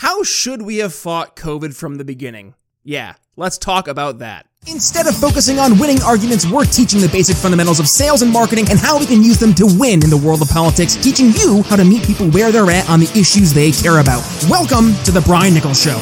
How should we have fought COVID from the beginning? Yeah, let's talk about that. Instead of focusing on winning arguments, we're teaching the basic fundamentals of sales and marketing and how we can use them to win in the world of politics, teaching you how to meet people where they're at on the issues they care about. Welcome to The Brian Nichols Show.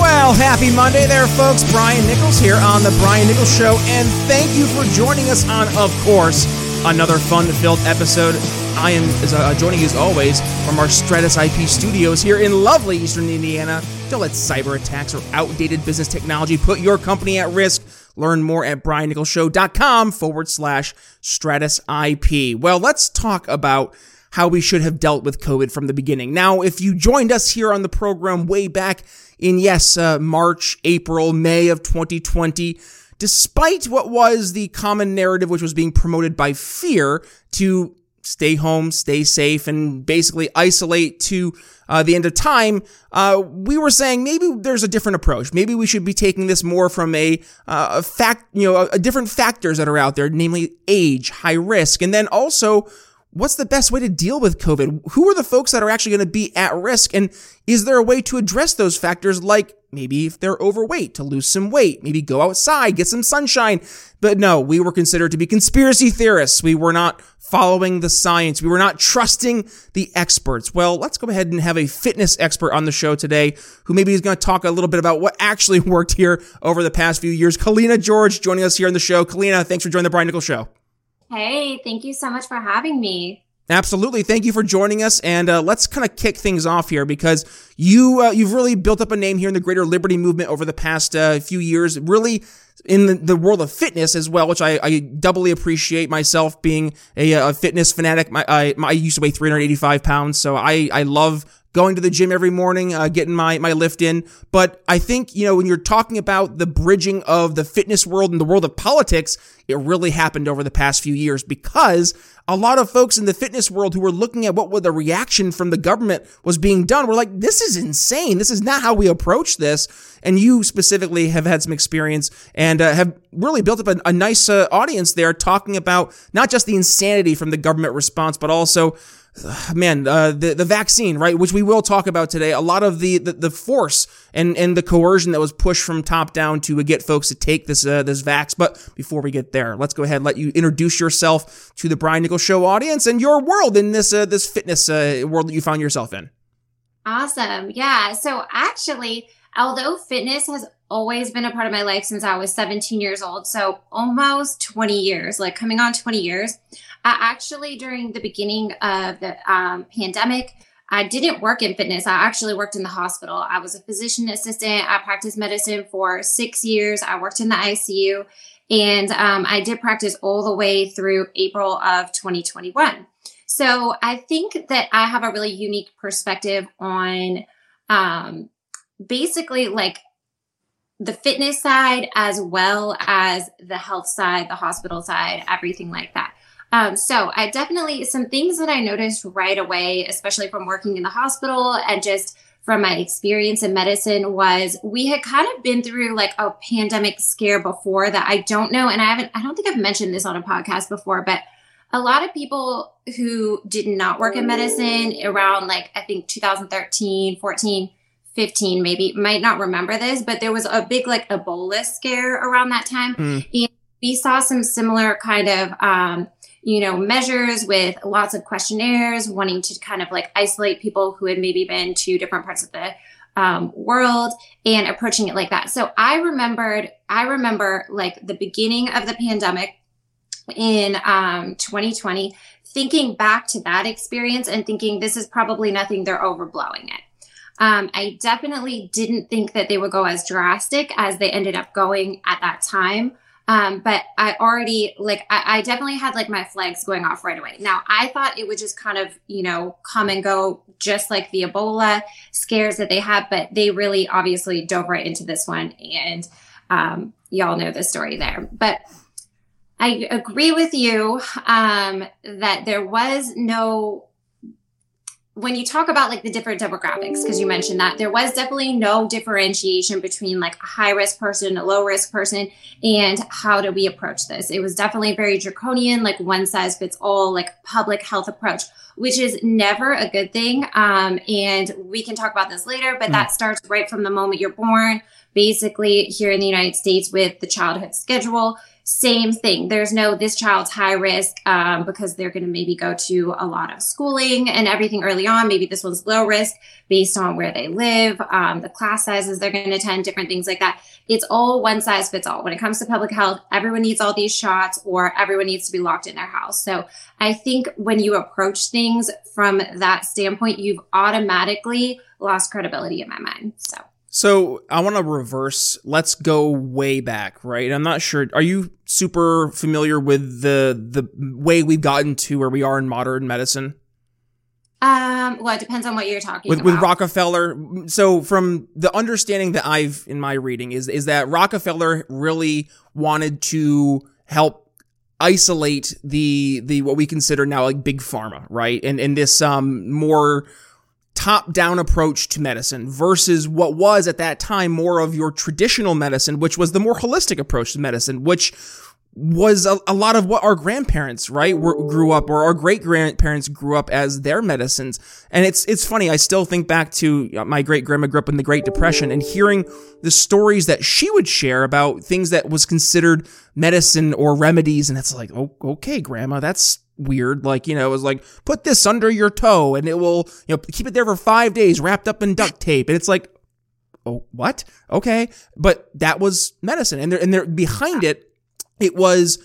Well, happy Monday there, folks. Brian Nichols here on The Brian Nichols Show, and thank you for joining us on, of course, another fun filled episode. I am uh, joining you as always from our Stratus IP studios here in lovely Eastern Indiana. Don't let cyber attacks or outdated business technology put your company at risk. Learn more at briannicholsshow.com forward slash Stratus IP. Well, let's talk about how we should have dealt with COVID from the beginning. Now, if you joined us here on the program way back in, yes, uh, March, April, May of 2020, despite what was the common narrative which was being promoted by fear to stay home, stay safe, and basically isolate to uh, the end of time, uh, we were saying maybe there's a different approach. Maybe we should be taking this more from a, uh, a fact, you know, a, a different factors that are out there, namely age, high risk, and then also what's the best way to deal with COVID? Who are the folks that are actually going to be at risk? And is there a way to address those factors like maybe if they're overweight to lose some weight, maybe go outside, get some sunshine? But no, we were considered to be conspiracy theorists. We were not following the science. We were not trusting the experts. Well, let's go ahead and have a fitness expert on the show today who maybe is going to talk a little bit about what actually worked here over the past few years. Kaleena George joining us here on the show. Kaleena, thanks for joining the Brian Nichols Show. Hey, thank you so much for having me. Absolutely. Thank you for joining us. And uh, let's kind of kick things off here because you uh, you've really built up a name here in the greater liberty movement over the past uh, few years. Really in the, the, world of fitness as well, which I, I doubly appreciate myself being a, a fitness fanatic. My, I, my, I used to weigh 385 pounds, so I, I love going to the gym every morning, uh, getting my, my lift in. But I think, you know, when you're talking about the bridging of the fitness world and the world of politics, it really happened over the past few years because a lot of folks in the fitness world who were looking at what the reaction from the government was being done were like, this is insane. This is not how we approach this. And you specifically have had some experience and uh, have really built up a, a nice uh, audience there talking about not just the insanity from the government response, but also man, uh, the the vaccine, right, which we will talk about today. A lot of the, the, the force and and the coercion that was pushed from top down to get folks to take this uh, this vax. But before we get there, let's go ahead and let you introduce yourself to the Brian Nichols Show audience and your world in this uh, this fitness uh, world that you found yourself in. Awesome, yeah. So actually, although fitness has always been a part of my life since I was 17 years old, so almost 20 years, like coming on 20 years. I actually, during the beginning of the um, pandemic, I didn't work in fitness. I actually worked in the hospital. I was a physician assistant. I practiced medicine for six years. I worked in the ICU and um, I did practice all the way through April of 2021. So I think that I have a really unique perspective on um, basically like the fitness side as well as the health side, the hospital side, everything like that. Um, so I definitely some things that I noticed right away, especially from working in the hospital and just from my experience in medicine was we had kind of been through like a pandemic scare before that I don't know. And I haven't, I don't think I've mentioned this on a podcast before, but a lot of people who did not work in medicine around like, I think 2013, 14, 15, maybe might not remember this, but there was a big like Ebola scare around that time. Mm. And we saw some similar kind of, um, you know, measures with lots of questionnaires, wanting to kind of like isolate people who had maybe been to different parts of the um, world and approaching it like that. So I remembered, I remember like the beginning of the pandemic in um, 2020, thinking back to that experience and thinking this is probably nothing, they're overblowing it. Um, I definitely didn't think that they would go as drastic as they ended up going at that time. Um, but I already like I, I, definitely had like my flags going off right away. Now I thought it would just kind of you know come and go just like the Ebola scares that they had, but they really obviously dove right into this one, and um, y'all know the story there. But I agree with you um, that there was no when you talk about like the different demographics, because you mentioned that there was definitely no differentiation between like a high risk person, a low risk person, and how do we approach this? It was definitely very draconian, like one size fits all, like public health approach. which is never a good thing. Um, and we can talk about this later, but mm. that starts right from the moment you're born. Basically, here in the United States, with the childhood schedule, same thing. There's no this child's high risk um, because they're going to maybe go to a lot of schooling and everything early on. Maybe this one's low risk based on where they live, um, the class sizes they're going to attend, different things like that. It's all one size fits all. When it comes to public health, everyone needs all these shots or everyone needs to be locked in their house. So I think when you approach things from that standpoint, you've automatically lost credibility in my mind. So. So I want to reverse. Let's go way back, right? I'm not sure. Are you super familiar with the the way we've gotten to where we are in modern medicine? Um, well, it depends on what you're talking with, about. With Rockefeller. So from the understanding that I've in my reading is is that Rockefeller really wanted to help isolate the the what we consider now like big pharma, right? And and this um more top down approach to medicine versus what was at that time more of your traditional medicine, which was the more holistic approach to medicine, which was a, a, lot of what our grandparents, right, were, grew up, or our great grandparents grew up as their medicines. And it's it's funny. I still think back to uh, my great grandma grew up in the Great Depression, and hearing the stories that she would share about things that was considered medicine or remedies, and it's like, oh, okay, grandma, that's weird. Like, you know, it was like, put this under your toe and it will, you know, keep it there for five days wrapped up in duct tape. And it's like, oh, what? Okay. But that was medicine. And there, and there behind it, it was,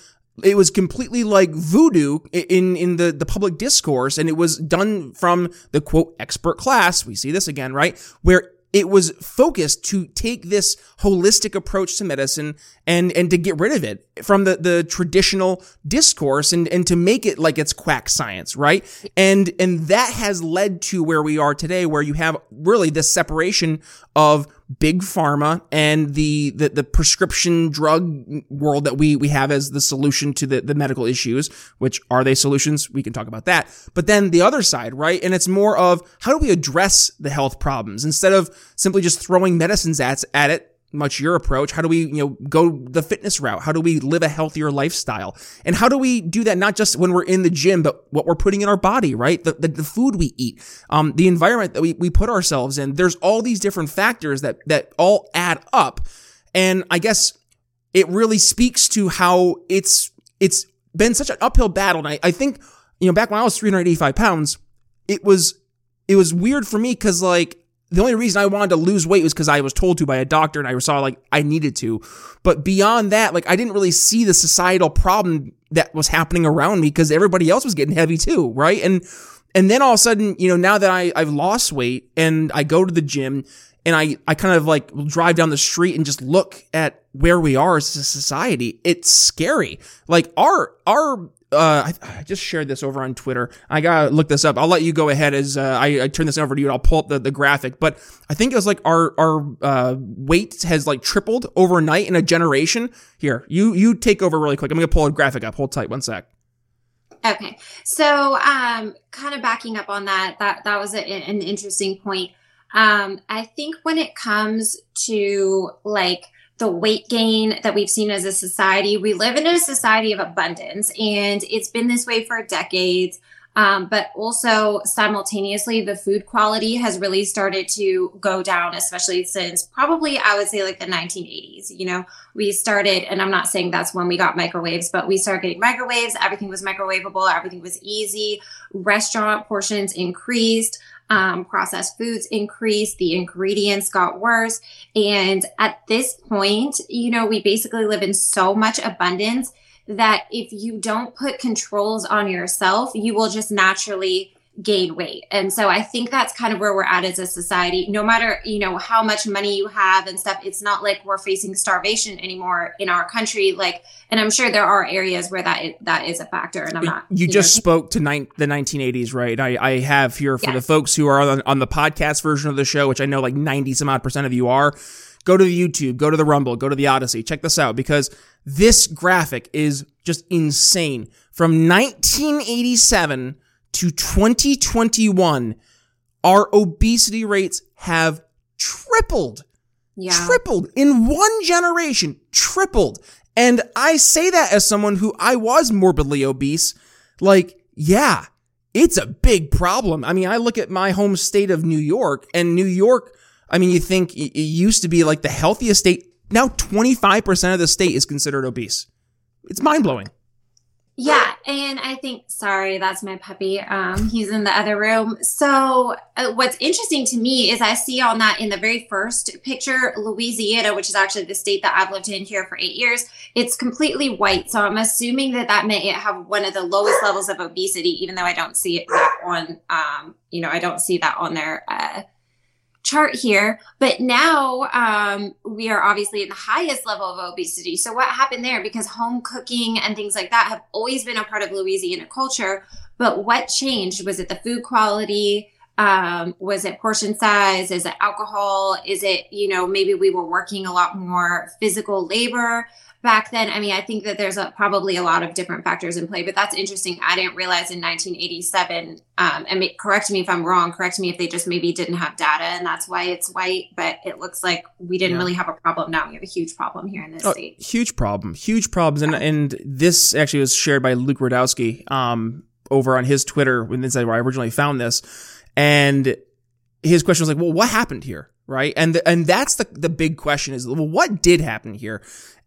it was completely like voodoo in, in the, the public discourse. And it was done from the quote expert class. We see this again, right? Where it was focused to take this holistic approach to medicine and and to get rid of it from the the traditional discourse and and to make it like it's quack science right and and that has led to where we are today where you have really this separation of big pharma and the, the, the prescription drug world that we, we have as the solution to the, the medical issues, which are they solutions? We can talk about that. But then the other side, right? And it's more of how do we address the health problems instead of simply just throwing medicines at, at it much your approach. How do we, you know, go the fitness route? How do we live a healthier lifestyle? And how do we do that not just when we're in the gym, but what we're putting in our body, right? The, the, the food we eat, um, the environment that we, we put ourselves in. There's all these different factors that, that all add up. And I guess it really speaks to how it's, it's been such an uphill battle. And I, I think, you know, back when I was 385 pounds, it was, it was weird for me because like the only reason I wanted to lose weight was because I was told to by a doctor and I saw like I needed to. But beyond that, like I didn't really see the societal problem that was happening around me because everybody else was getting heavy too, right? And and then all of a sudden, you know, now that I, I've lost weight and I go to the gym and I, I kind of like drive down the street and just look at where we are as a society, it's scary. Like our our uh, I, I, just shared this over on Twitter. I gotta look this up. I'll let you go ahead as uh, I, I, turn this over to you. And I'll pull up the, the graphic. But I think it was like our our uh, weight has like tripled overnight in a generation. Here, you you take over really quick. I'm gonna pull a graphic up. Hold tight, one sec. Okay, so um, kind of backing up on that, that that was a, an interesting point. Um, I think when it comes to like the weight gain that we've seen as a society. We live in a society of abundance, and it's been this way for decades. Um, but also simultaneously, the food quality has really started to go down, especially since probably I would say like the 1980s. You know, we started, and I'm not saying that's when we got microwaves, but we started getting microwaves. Everything was microwavable, everything was easy. Restaurant portions increased um, processed foods increased, the ingredients got worse. And at this point, you know, we basically live in so much abundance that if you don't put controls on yourself, you will just naturally gain weight. And so I think that's kind of where we're at as a society. No matter, you know, how much money you have and stuff, it's not like we're facing starvation anymore in our country. Like, and I'm sure there are areas where that is, that is a factor. And I'm not. You, you just know, spoke to the 1980s, right? I, I have here for yes. the folks who are on, on the podcast version of the show, which I know like 90 some odd percent of you are. Go to the YouTube, go to the Rumble, go to the Odysee. Check this out because this graphic is just insane. From 1987 to 2021, our obesity rates have tripled. Yeah. Tripled in one generation, tripled. And I say that as someone who I was morbidly obese. Like, yeah, it's a big problem. I mean, I look at my home state of New York, and New York, I mean, you think it used to be like the healthiest state. Now, 25% of the state is considered obese. It's mind blowing. Yeah, and I think sorry, that's my puppy. Um, he's in the other room. So uh, what's interesting to me is I see on that in the very first picture, Louisiana, which is actually the state that I've lived in here for eight years. It's completely white, so I'm assuming that that may have one of the lowest levels of obesity, even though I don't see it on. Um, you know, I don't see that on there. Uh, chart here. But now um, we are obviously at the highest level of obesity. So what happened there? Because home cooking and things like that have always been a part of Louisiana culture. But what changed? Was it the food quality? Um, was it portion size? Is it alcohol? Is it, you know, maybe we were working a lot more physical labor? Back then i mean i think that there's a, probably a lot of different factors in play but that's interesting. I didn't realize in 1987 um, and correct me if i'm wrong correct me if they just maybe didn't have data and that's why it's white but it looks like we didn't yeah. really have a problem. Now we have a huge problem here in this oh, state. huge problem huge problems. And and this actually was shared by luke Rudkowski um, over on his twitter when this where i originally found this. And his question was like well what happened here right? And the, and that's the the big question is well what did happen here?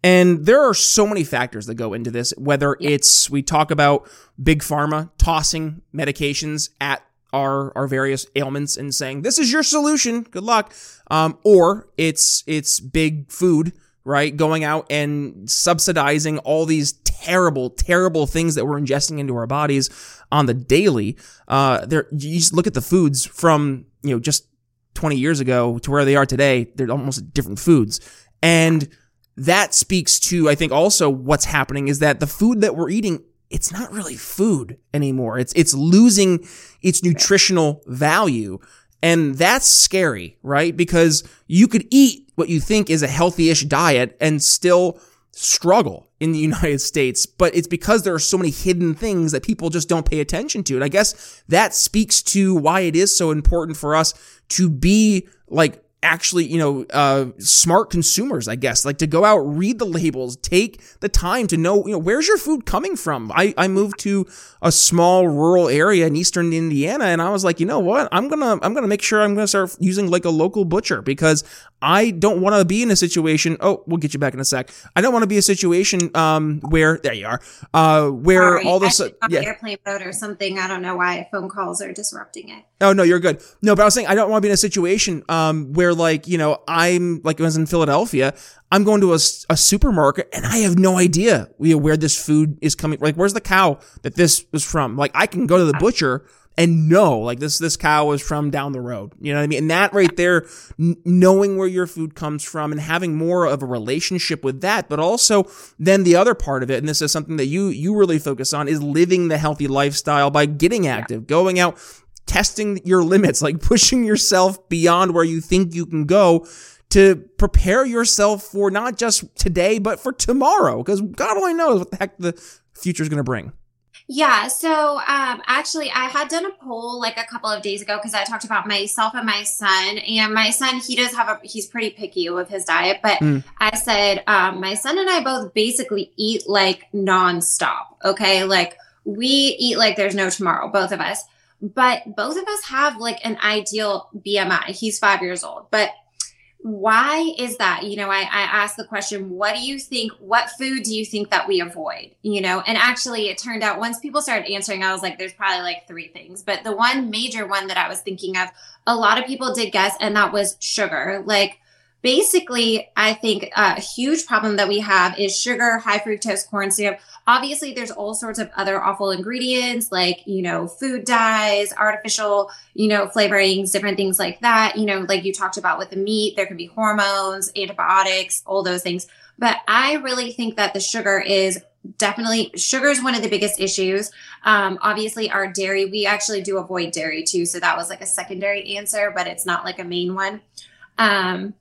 And there are so many factors that go into this, whether it's we talk about big pharma tossing medications at our our various ailments and saying this is your solution, good luck, um, or it's it's big food, right, going out and subsidizing all these terrible, terrible things that we're ingesting into our bodies on the daily. Uh, there, you just look at the foods from you know just 20 years ago to where they are today. They're almost different foods, and that speaks to, I think also what's happening is that the food that we're eating, it's not really food anymore. It's, it's losing its nutritional value. And that's scary, right? Because you could eat what you think is a healthy-ish diet and still struggle in the United States, but it's because there are so many hidden things that people just don't pay attention to. And I guess that speaks to why it is so important for us to be like actually, you know, uh, smart consumers, I guess, like to go out, read the labels, take the time to know, you know, where's your food coming from? I, I moved to a small rural area in Eastern Indiana and I was like, you know what? I'm going to, I'm going to make sure I'm going to start using like a local butcher because I don't want to be in a situation. Oh, we'll get you back in a sec. I don't want to be a situation, um, where, there you are, uh, where Sorry, all this, uh, yeah. airplane mode or something. I don't know why phone calls are disrupting it. Oh, no, you're good. No, but I was saying, I don't want to be in a situation, um, where like, you know, I'm like I was in Philadelphia. I'm going to a, a supermarket and I have no idea you know, where this food is coming. Like, where's the cow that this was from? Like, I can go to the butcher and know like this this cow is from down the road you know what i mean and that right there n- knowing where your food comes from and having more of a relationship with that but also then the other part of it and this is something that you you really focus on is living the healthy lifestyle by getting active going out testing your limits, like pushing yourself beyond where you think you can go to prepare yourself for not just today, but for tomorrow. Because God only knows what the heck the future is going to bring. Yeah. So um, actually, I had done a poll like a couple of days ago because I talked about myself and my son. And my son, he does have a, he's pretty picky with his diet. But mm. I said, um, my son and I both basically eat like nonstop. Okay. Like we eat like there's no tomorrow, both of us but both of us have like an ideal BMI. He's five years old, but why is that? You know, I, I asked the question, what do you think? What food do you think that we avoid? You know, and actually, it turned out once people started answering, I was like, there's probably like three things. But the one major one that I was thinking of, a lot of people did guess, and that was sugar. Like, basically, I think a huge problem that we have is sugar, high fructose corn syrup. Obviously, there's all sorts of other awful ingredients like, you know, food dyes, artificial, you know, flavorings, different things like that. You know, like you talked about with the meat, there can be hormones, antibiotics, all those things. But I really think that the sugar is definitely sugar is one of the biggest issues. Um, obviously, our dairy, we actually do avoid dairy too. So that was like a secondary answer, but it's not like a main one. Um,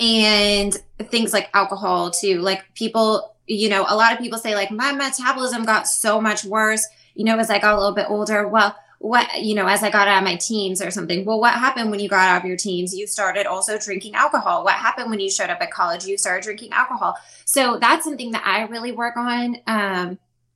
and things like alcohol too. Like people, you know, a lot of people say like my metabolism got so much worse, you know, as I got a little bit older. Well, what, you know, as I got out of my teens or something. Well, what happened when you got out of your teens? You started also drinking alcohol. What happened when you showed up at college? You started drinking alcohol. So that's something that I really work on. Um,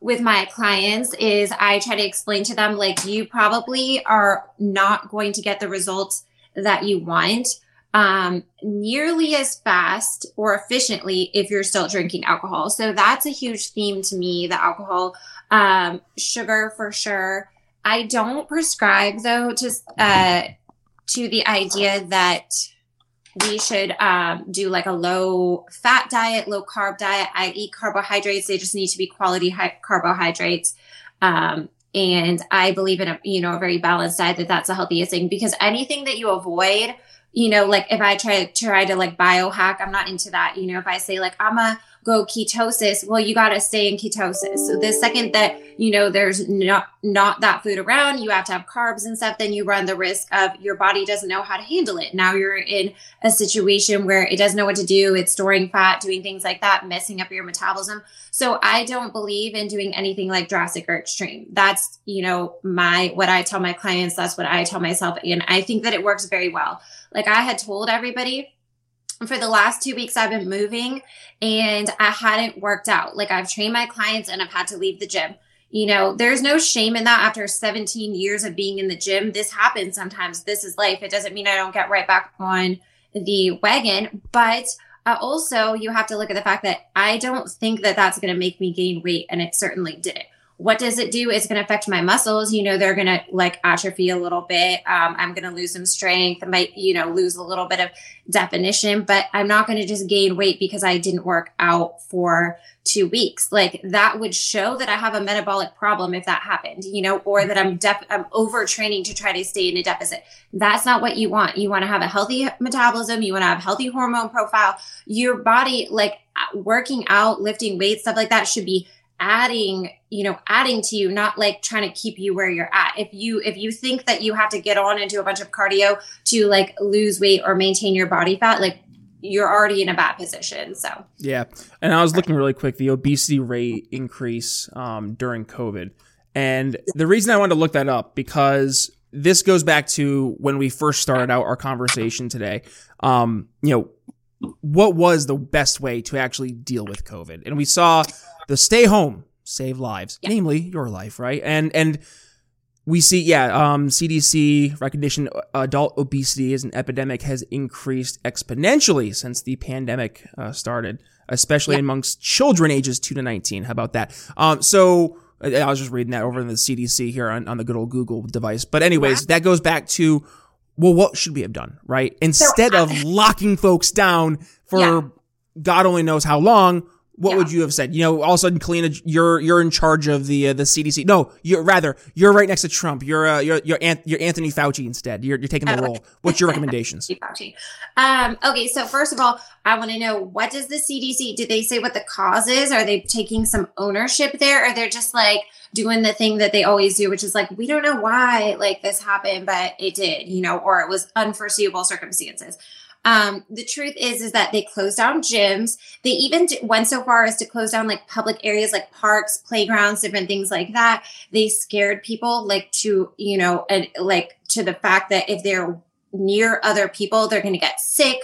with my clients is I try to explain to them like you probably are not going to get the results that you want um, nearly as fast or efficiently if you're still drinking alcohol. So that's a huge theme to me, the alcohol, um, sugar for sure. I don't prescribe though to uh, to the idea that we should um, do like a low fat diet, low carb diet. I eat carbohydrates; they just need to be quality carbohydrates. Um, and I believe in a you know a very balanced diet that that's the healthiest thing because anything that you avoid, you know, like if I try to try to like biohack, I'm not into that. You know, if I say like I'm a go ketosis, well, you got to stay in ketosis. So the second that, you know, there's not, not that food around, you have to have carbs and stuff, then you run the risk of your body doesn't know how to handle it. Now you're in a situation where it doesn't know what to do. It's storing fat, doing things like that, messing up your metabolism. So I don't believe in doing anything like drastic or extreme. That's, you know, my, what I tell my clients. That's what I tell myself. And I think that it works very well. Like I had told everybody, for the last two weeks I've been moving and I hadn't worked out. Like I've trained my clients and I've had to leave the gym. You know, there's no shame in that after 17 years of being in the gym. This happens sometimes. This is life. It doesn't mean I don't get right back on the wagon, but uh, also you have to look at the fact that I don't think that that's going to make me gain weight and it certainly didn't what does it do? It's going to affect my muscles. You know, they're going to like atrophy a little bit. Um, I'm going to lose some strength. I might, you know, lose a little bit of definition, but I'm not going to just gain weight because I didn't work out for two weeks. Like that would show that I have a metabolic problem if that happened, you know, or that I'm def- I'm overtraining to try to stay in a deficit. That's not what you want. You want to have a healthy metabolism. You want to have healthy hormone profile. Your body, like working out, lifting weights, stuff like that should be adding you know adding to you not like trying to keep you where you're at. If you if you think that you have to get on and do a bunch of cardio to like lose weight or maintain your body fat like you're already in a bad position so. Yeah. And i was looking really quick the obesity rate increase um, during covid. And the reason i wanted to look that up because this goes back to when we first started out our conversation today. Um, you know what was the best way to actually deal with covid? And we saw the stay home save lives, yeah. namely your life, right? And and we see, yeah, um, CDC recognition uh, adult obesity as an epidemic has increased exponentially since the pandemic uh, started, especially yeah. amongst children ages two to nineteen. How about that? Um, so I was just reading that over in the CDC here on, on the good old Google device. But anyways, that goes back to well, what should we have done, right? Instead so, of locking folks down for yeah. God only knows how long, what yeah. would you have said? You know, all of a sudden, Kaleena, you're you're in charge of the uh, the CDC. No, you're rather you're right next to Trump. You're uh, you're you're, Ant- you're Anthony Fauci instead. You're you're taking the oh, role. What's your recommendations? Fauci. Um, okay, so first of all, I want to know what does the CDC? Did they say what the cause is? Are they taking some ownership there, or they're just like doing the thing that they always do, which is like we don't know why like this happened, but it did, you know, or it was unforeseeable circumstances. Um, the truth is, is that they closed down gyms. They even went so far as to close down like public areas, like parks, playgrounds, different things like that. They scared people like to, you know, and like to the fact that if they're near other people, they're going to get sick,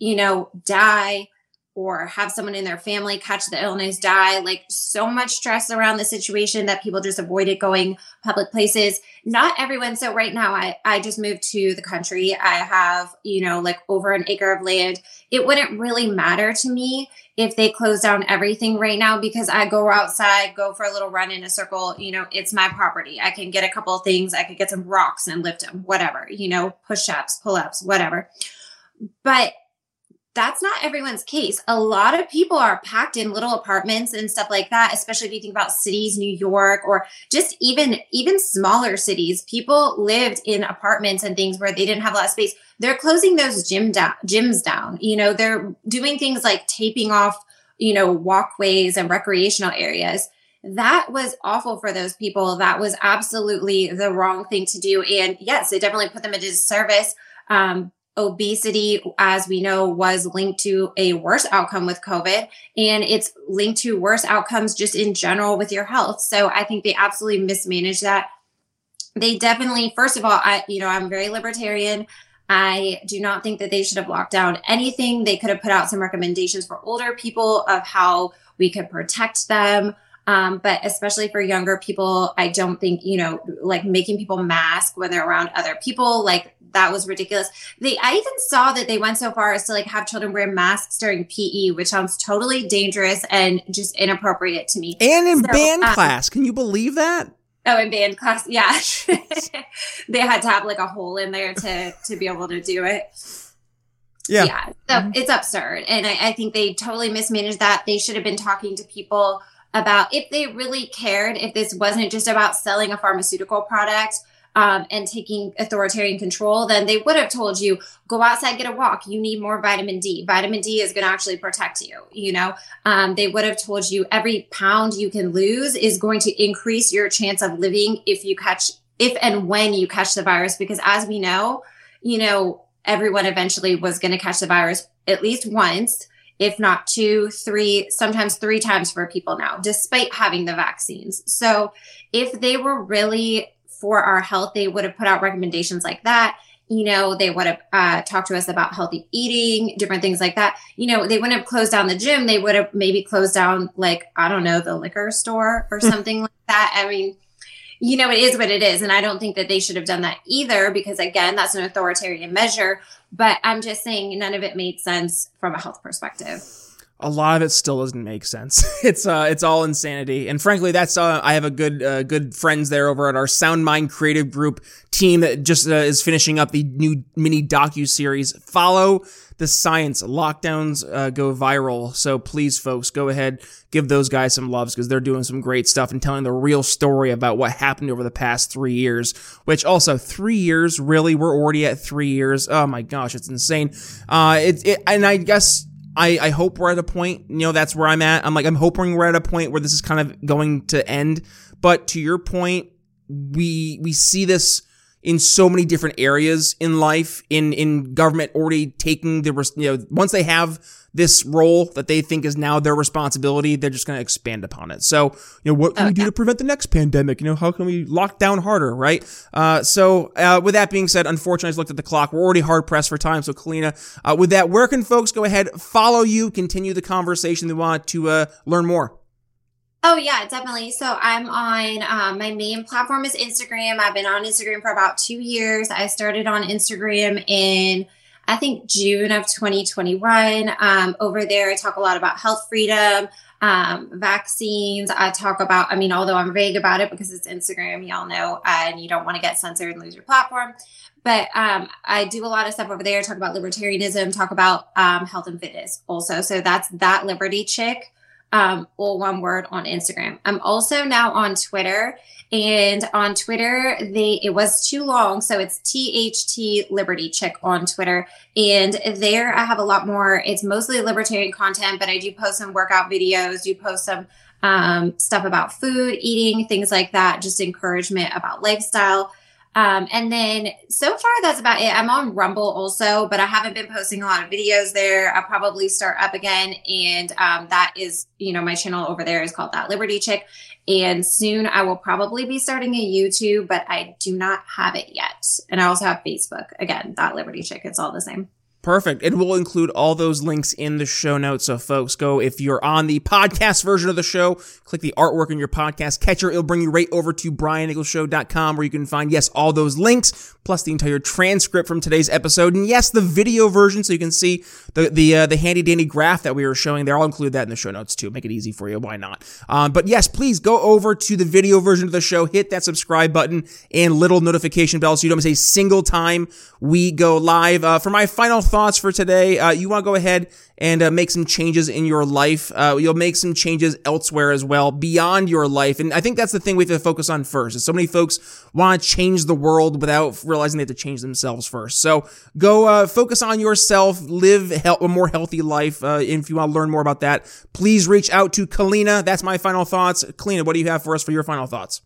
you know, die or have someone in their family catch the illness, die. Like so much stress around the situation that people just avoided going public places. Not everyone. So right now, I I just moved to the country. I have you know like over an acre of land. It wouldn't really matter to me if they close down everything right now because I go outside, go for a little run in a circle. You know, it's my property. I can get a couple of things. I could get some rocks and lift them, whatever. You know, push ups, pull ups, whatever. But that's not everyone's case. A lot of people are packed in little apartments and stuff like that, especially if you think about cities, New York, or just even even smaller cities. People lived in apartments and things where they didn't have a lot of space. They're closing those gym down, gyms down. You know, they're doing things like taping off, you know, walkways and recreational areas. that was awful for those people. That was absolutely the wrong thing to do. And yes, it definitely put them at a disservice. Um, obesity, as we know, was linked to a worse outcome with COVID, and it's linked to worse outcomes just in general with your health. So I think they absolutely mismanaged that. They definitely, first of all, I, you know, I'm very libertarian. I do not think that they should have locked down anything. They could have put out some recommendations for older people of how we could protect them. Um, but especially for younger people, I don't think, you know, like making people mask when they're around other people, like that was ridiculous. They, I even saw that they went so far as to like have children wear masks during PE, which sounds totally dangerous and just inappropriate to me. And in so, band um, class, can you believe that? Oh, in band class, yeah. they had to have like a hole in there to to be able to do it. Yeah. Yeah. So mm-hmm. it's absurd. And I, I think they totally mismanaged that. They should have been talking to people about if they really cared, if this wasn't just about selling a pharmaceutical product um, and taking authoritarian control, then they would have told you go outside, get a walk. You need more vitamin D. Vitamin D is going to actually protect you. You know, um, they would have told you every pound you can lose is going to increase your chance of living if you catch, if and when you catch the virus. Because as we know, you know, everyone eventually was going to catch the virus at least once if not two, three, sometimes three times for people now, despite having the vaccines. So if they were really for our health, they would have put out recommendations like that. You know, they would have uh, talked to us about healthy eating, different things like that. You know, they wouldn't have closed down the gym. They would have maybe closed down, like, I don't know, the liquor store or something like that. I mean, you know, it is what it is. And I don't think that they should have done that either, because again, that's an authoritarian measure. But I'm just saying none of it made sense from a health perspective a lot of it still doesn't make sense. It's uh, it's all insanity, and frankly, that's uh, I have a good uh, good friends there over at our Sound Mind Creative Group team that just uh, is finishing up the new mini docu series. Follow the science. Lockdowns uh, go viral, so please, folks, go ahead give those guys some loves because they're doing some great stuff and telling the real story about what happened over the past three years. Which also three years, really, we're already at three years. Oh my gosh, it's insane. Uh, it, it and I guess I, I hope we're at a point, you know, that's where I'm at. I'm like, I'm hoping we're at a point where this is kind of going to end. But to your point, we, we see this in so many different areas in life, in, in government already taking the, you know, once they have this role that they think is now their responsibility, they're just going to expand upon it. So, you know, what can we do to prevent the next pandemic? You know, how can we lock down harder, right? Uh, so, uh, with that being said, unfortunately, I just looked at the clock. We're already hard pressed for time. So, Kaleena, uh, with that, where can folks go ahead, follow you, continue the conversation they want to uh, learn more? Oh yeah, definitely. So I'm on um, my main platform is Instagram. I've been on Instagram for about two years. I started on Instagram in I think June of 2021. Um, over there, I talk a lot about health freedom, um, vaccines. I talk about, I mean, although I'm vague about it because it's Instagram, y'all know, and you don't want to get censored and lose your platform. But um, I do a lot of stuff over there, talk about libertarianism, talk about um, health and fitness also. So that's that Liberty Chick um, all one word on Instagram. I'm also now on Twitter, and on Twitter, they it was too long, so it's THT Liberty Chick on Twitter, and there I have a lot more. It's mostly libertarian content, but I do post some workout videos, do post some um, stuff about food, eating, things like that, just encouragement about lifestyle. Um, and then so far that's about it. I'm on Rumble also, but I haven't been posting a lot of videos there. I'll probably start up again. And um, that is, you know, my channel over there is called That Liberty Chick. And soon I will probably be starting a YouTube, but I do not have it yet. And I also have Facebook. Again, That Liberty Chick. It's all the same. Perfect. And we'll include all those links in the show notes. So folks, go, if you're on the podcast version of the show, click the artwork in your podcast catcher. It'll bring you right over to briannicholsshow.com where you can find, yes, all those links, plus the entire transcript from today's episode. And yes, the video version so you can see the, the, uh, the handy dandy graph that we were showing there. I'll include that in the show notes too. Make it easy for you. Why not? Um, but yes, please go over to the video version of the show, hit that subscribe button and little notification bell so you don't miss a single time we go live. Uh, for my final thoughts for today. Uh, you want to go ahead and uh, make some changes in your life. Uh, you'll make some changes elsewhere as well, beyond your life. And I think that's the thing we have to focus on first. Is so many folks want to change the world without realizing they have to change themselves first. So go uh, focus on yourself, live a more healthy life. Uh, if you want to learn more about that, please reach out to Kaleena. That's my final thoughts. Kaleena, what do you have for us for your final thoughts?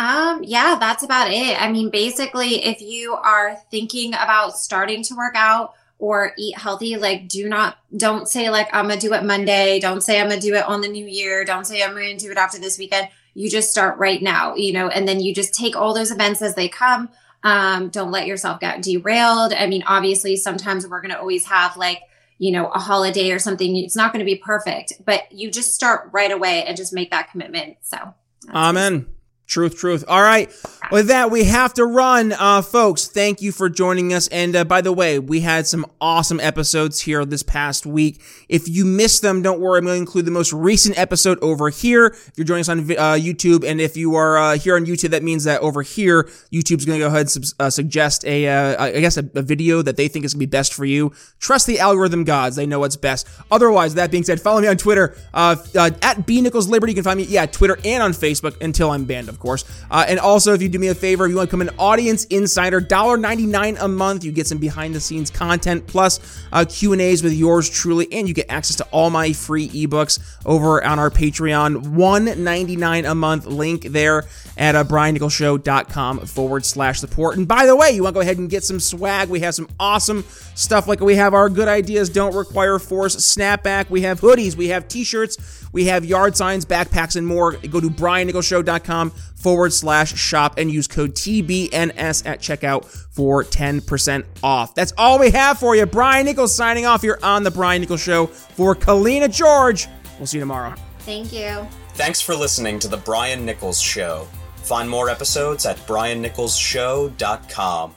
Um, yeah, that's about it. I mean, basically, if you are thinking about starting to work out or eat healthy, like do not don't say like I'm gonna do it Monday, don't say I'm gonna do it on the new year, don't say I'm gonna do it after this weekend. You just start right now, you know, and then you just take all those events as they come. Um, don't let yourself get derailed. I mean, obviously, sometimes we're gonna always have like you know, a holiday or something. It's not going to be perfect, but you just start right away and just make that commitment. So, Amen. Truth, truth. All right. With that, we have to run. Uh, folks, thank you for joining us. And uh, by the way, we had some awesome episodes here this past week. If you missed them, don't worry. I'm going to include the most recent episode over here. If you're joining us on uh, YouTube, and if you are uh, here on YouTube, that means that over here, YouTube's going to go ahead and su- uh, suggest a, uh, I guess, a, a, video that they think is going to be best for you. Trust the algorithm gods. They know what's best. Otherwise, that being said, follow me on Twitter at B Nichols Liberty. You can find me, yeah, Twitter and on Facebook until I'm banned, course. Uh, and also, if you do me a favor, if you want to become an audience insider, $1.99 a month, you get some behind the scenes content plus uh, Q and A's with yours truly, and you get access to all my free ebooks over on our Patreon. $1.99 a month link there at uh, briannicholsshow.com forward slash support. And by the way, you want to go ahead and get some swag. We have some awesome stuff like we have our good ideas don't require force snapback. We have hoodies, we have t-shirts, we have yard signs, backpacks, and more. Go to briannicholsshow.com forward slash shop and use code TBNS at checkout for 10% off. That's all we have for you. Brian Nichols signing off here on The Brian Nichols Show for Kaleena George. We'll see you tomorrow. Thank you. Thanks for listening to The Brian Nichols Show. Find more episodes at briannicholsshow.com.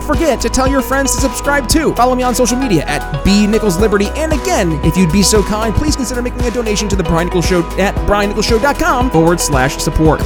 don't forget to tell your friends to subscribe too. Follow me on social media at B Nichols Liberty. And again, if you'd be so kind, please consider making a donation to the Brian Nichols Show at briannicholsshow.com forward slash support.